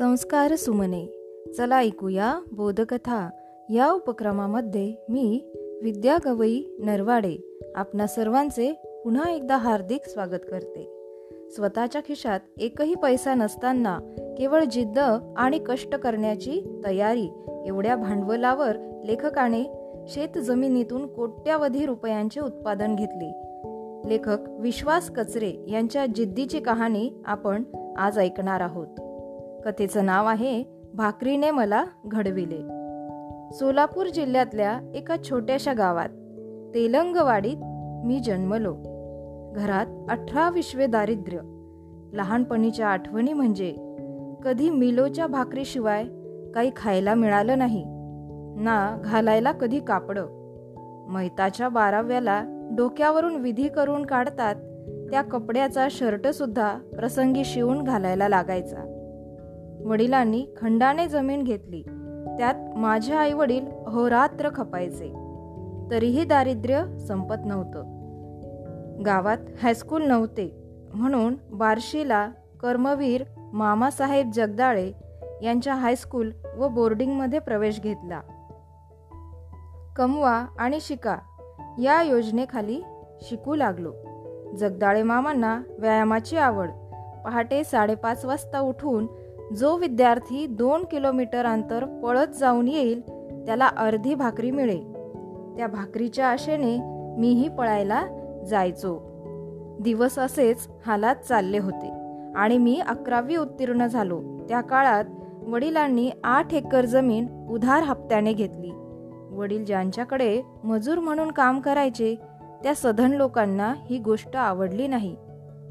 संस्कार सुमने. चला ऐकूया बोधकथा. या उपक्रमामध्ये मी विद्या गवई नरवाडे आपणा सर्वांचे पुन्हा एकदा हार्दिक स्वागत करते. स्वतःच्या खिशात एकही पैसा नसताना केवळ जिद्द आणि कष्ट करण्याची तयारी एवढ्या भांडवलावर लेखकाने शेत जमिनीतून कोट्यावधी रुपयांचे उत्पादन घेतले. लेखक विश्वास कचरे यांच्या जिद्दीची कहाणी आपण आज ऐकणार आहोत. कथेचं नाव आहे भाकरीने मला घडविले. सोलापूर जिल्ह्यातल्या एका छोट्याशा गावात तेलंगवाडीत मी जन्मलो. घरात अठरा विश्वे दारिद्र्य. लहानपणीच्या आठवणी म्हणजे कधी मिलोच्या भाकरीशिवाय काही खायला मिळालं नाही ना घालायला कधी कापडं. मैताच्या बाराव्याला डोक्यावरून विधी करून काढतात त्या कपड्याचा शर्टसुद्धा प्रसंगी शिवून घालायला लागायचा. वडिलांनी खंडाने जमीन घेतली. त्यात माझे आई वडील अहोरात्र खपायचे. तरीही दारिद्र्य संपत नव्हतं. गावात हायस्कूल नव्हते. म्हणून बार्शीला कर्मवीर मामासाहेब जगदाळे यांच्या हायस्कूल व बोर्डिंगमध्ये प्रवेश घेतला. कमवा आणि शिका या योजनेखाली शिकू लागलो. जगदाळे मामांना व्यायामाची आवड. पहाटे साडेपाच वाजता उठून जो विद्यार्थी दोन किलोमीटर अंतर पळत जाऊन येईल त्याला अर्धी भाकरी मिळेल. त्या भाकरीच्या आशेने मीही पळायला जायचो. दिवस असेच हालात चालले होते आणि मी अकरावी उत्तीर्ण झालो. त्या काळात वडिलांनी आठ एकर जमीन उधार हप्त्याने घेतली. वडील ज्यांच्याकडे मजूर म्हणून काम करायचे त्या सधन लोकांना ही गोष्ट आवडली नाही.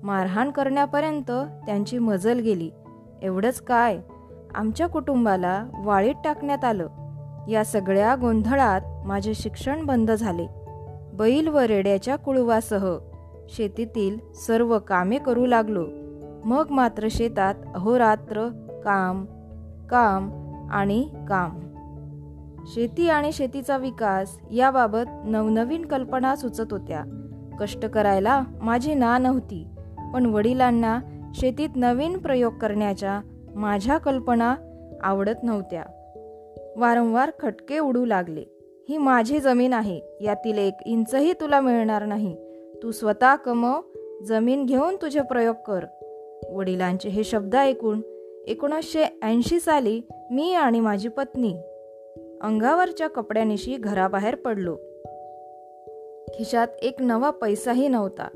मारहाण करण्यापर्यंत त्यांची मजल गेली. एवढंच काय? आमच्या कुटुंबाला वाळीत टाकण्यात आलं. या सगळ्या गोंधळात माझे शिक्षण बंद झाले. बैल व रेड्याच्या कुळवासह शेतीतील सर्व कामे करू लागलो. मग मात्र शेतात अहोरात्र काम काम आणि काम. शेती आणि शेतीचा विकास याबाबत नवनवीन कल्पना सुचत होत्या. कष्ट करायला माझी ना नव्हती पण वडिलांना शेतीत नवीन प्रयोग करण्याच्या माझ्या कल्पना आवडत नव्हत्या. वारंवार खटके उडू लागले. ही माझी जमीन आहे. यातील एक इंचही तुला मिळणार नाही. तू स्वतः कमव जमीन घेऊन तुझे प्रयोग कर. वडिलांचे हे शब्द ऐकून एकोणीसशे ऐंशी साली मी आणि माझी पत्नी अंगावरच्या कपड्यानिशी घराबाहेर पडलो. खिशात एक नवा पैसाही नव्हता.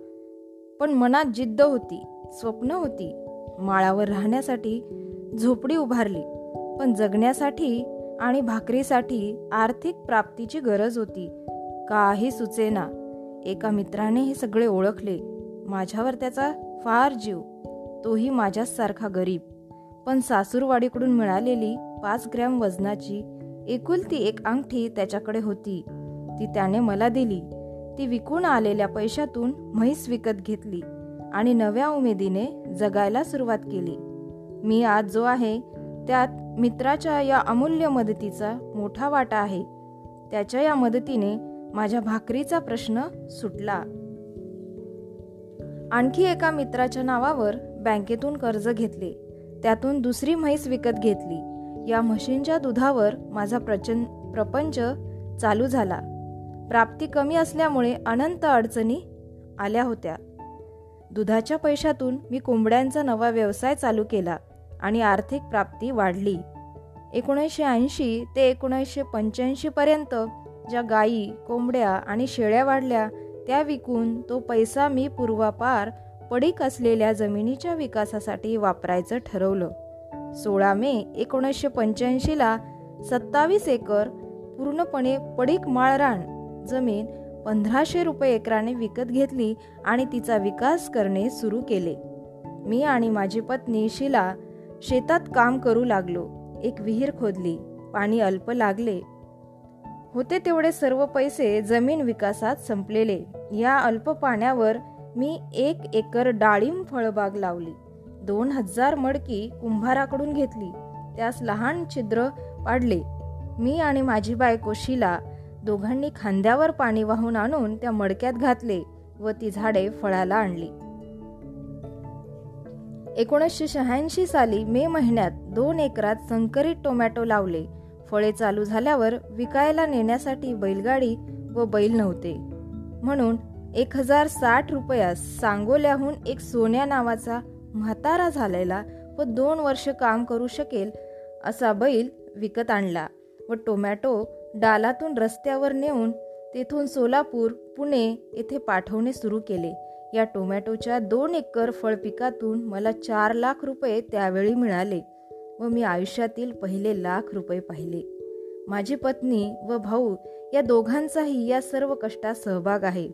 पण मनात जिद्द होती. स्वप्न होती. माळावर राहण्यासाठी झोपडी उभारली. पण जगण्यासाठी आणि भाकरीसाठी आर्थिक प्राप्तीची गरज होती. काही सुचेना एका मित्राने हे सगळे ओळखले. माझ्यावर त्याचा फार जीव. तोही माझ्यासारखा गरीब. पण सासूरवाडीकडून मिळालेली पाच ग्रॅम वजनाची एकुलती एक अंगठी त्याच्याकडे होती. ती त्याने मला दिली. ती विकून आलेल्या पैशातून म्हैस विकत घेतली. आणि नव्या उमेदीने जगायला सुरुवात केली. मी आज जो आहे त्यात मित्राच्या या अमूल्य मदतीचा मोठा वाटा आहे. त्याच्या या मदतीने माझ्या भाकरीचा प्रश्न सुटला. आणखी एका मित्राच्या नावावर बँकेतून कर्ज घेतले. त्यातून दुसरी म्हैस विकत घेतली. या म्हशींच्या दुधावर माझा प्रचन प्रपंच चालू झाला. प्राप्ती कमी असल्यामुळे अनंत अडचणी आल्या होत्या. दुधाच्या पैशातून मी कोंबड्यांचा नवा व्यवसाय चालू केला आणि आर्थिक प्राप्ती वाढली. एकोणीसशे ऐंशी ते एकोणीसशे पंच्याऐंशीपर्यंत ज्या गायी कोंबड्या आणि शेळ्या वाढल्या त्या विकून तो पैसा मी पूर्वापार पडीक असलेल्या जमिनीच्या विकासासाठी वापरायचं ठरवलं. सोळा मे एकोणीसशे पंच्याऐंशीला सत्तावीस एकर पूर्णपणे पडीक माळरान जमीन पंधराशे रुपये एकराने विकत घेतली आणि तिचा विकास करणे सुरू केले. मी आणि माझी पत्नी शिला शेतात काम करू लागलो. एक विहीर खोदली. पाणी अल्प लागले. होते तेवढे सर्व पैसे जमीन विकासात संपलेले. या अल्प पाण्यावर मी एक एकर डाळिंब फळबाग लावली. दोन हजार मडकी कुंभाराकडून घेतली. त्यास लहान छिद्र पाडले. मी आणि माझी बायको शिला दोघांनी खांद्यावर पाणी वाहून आणून त्या मडक्यात घातले व ती झाडे फळाला आणली. एकोणीसशे शहाऐंशी साली मे महिन्यात दोन एकरात संकरित टोमॅटो लावले. फळे चालू झाल्यावर विकायला नेण्यासाठी बैलगाडी व बैल नव्हते. म्हणून एक हजार साठ रुपयास सांगोल्याहून एक सोन्या नावाचा म्हातारा झालेला व दोन वर्ष काम करू शकेल असा बैल विकत आणला व टोमॅटो डालातून रस्त्यावर नेऊन तेथून सोलापूर पुणे येथे पाठवणे सुरू केले. या टोमॅटोच्या दोन एकर फळपिकातून मला चार लाख रुपये त्यावेळी मिळाले व मी आयुष्यातील पहिले लाख रुपये पाहिले. माझी पत्नी व भाऊ या दोघांचाही या सर्व कष्टात सहभाग आहे.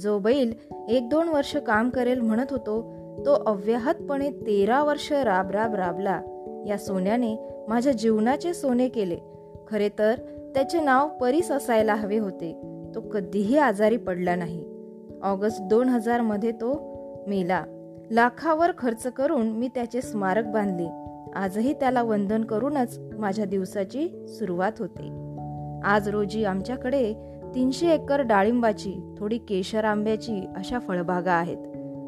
जो बैल एक दोन वर्ष काम करेल म्हणत होतो तो अव्याहतपणे तेरा वर्ष राब राब राबला. या सोन्याने माझ्या जीवनाचे सोने केले. खरे तर त्याचे नाव परीस असायला हवे होते. तो कधीही आजारी पडला नाही. ऑगस्ट दोन हजारमध्ये तो मेला. लाखावर खर्च करून मी त्याचे स्मारक बांधले. आजही त्याला वंदन करूनच माझ्या दिवसाची सुरुवात होते. आज रोजी आमच्याकडे तीनशे एकर डाळिंबाची थोडी केशर आंब्याची अशा फळबागा आहेत.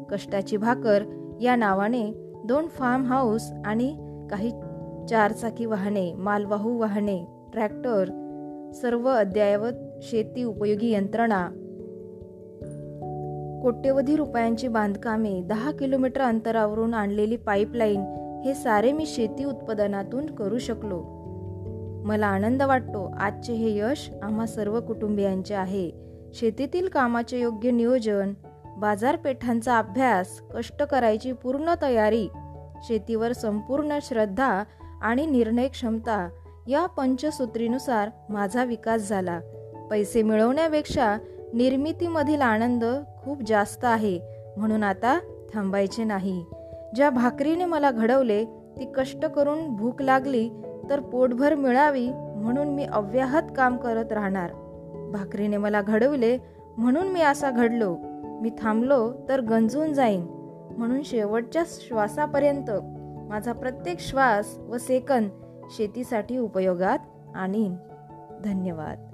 कष्टाची भाकर या नावाने दोन फार्म हाऊस आणि काही चारचाकी वाहने मालवाहू वाहने ट्रॅक्टर सर्व अद्ययावत शेती उपयोगी यंत्रणा. कोट्यवधी रुपयांची बांधकामे दहा किलोमीटर अंतरावरून आणलेली पाईपलाईन हे सारे मी शेती उत्पादनातून करू शकलो. मला आनंद वाटतो आजचे हे यश आम्हा सर्व कुटुंबियांचे आहे. शेतीतील कामाचे योग्य नियोजन बाजारपेठांचा अभ्यास कष्ट करायची पूर्ण तयारी शेतीवर संपूर्ण श्रद्धा आणि निर्णय क्षमता या पंचसूत्रीनुसार माझा विकास झाला. पैसे मिळवण्यापेक्षा निर्मितीमधील आनंद खूप जास्त आहे म्हणून आता थांबायचे नाही. ज्या भाकरीने मला घडवले ती कष्ट करून भूक लागली तर पोटभर मिळावी म्हणून मी अव्याहत काम करत राहणार. भाकरीने मला घडवले म्हणून मी असा घडलो. मी थांबलो तर गंजून जाईन म्हणून शेवटच्या श्वासापर्यंत. माझा प्रत्येक श्वास व सेकंद शेतीसाठी उपयोगात आणीन. धन्यवाद.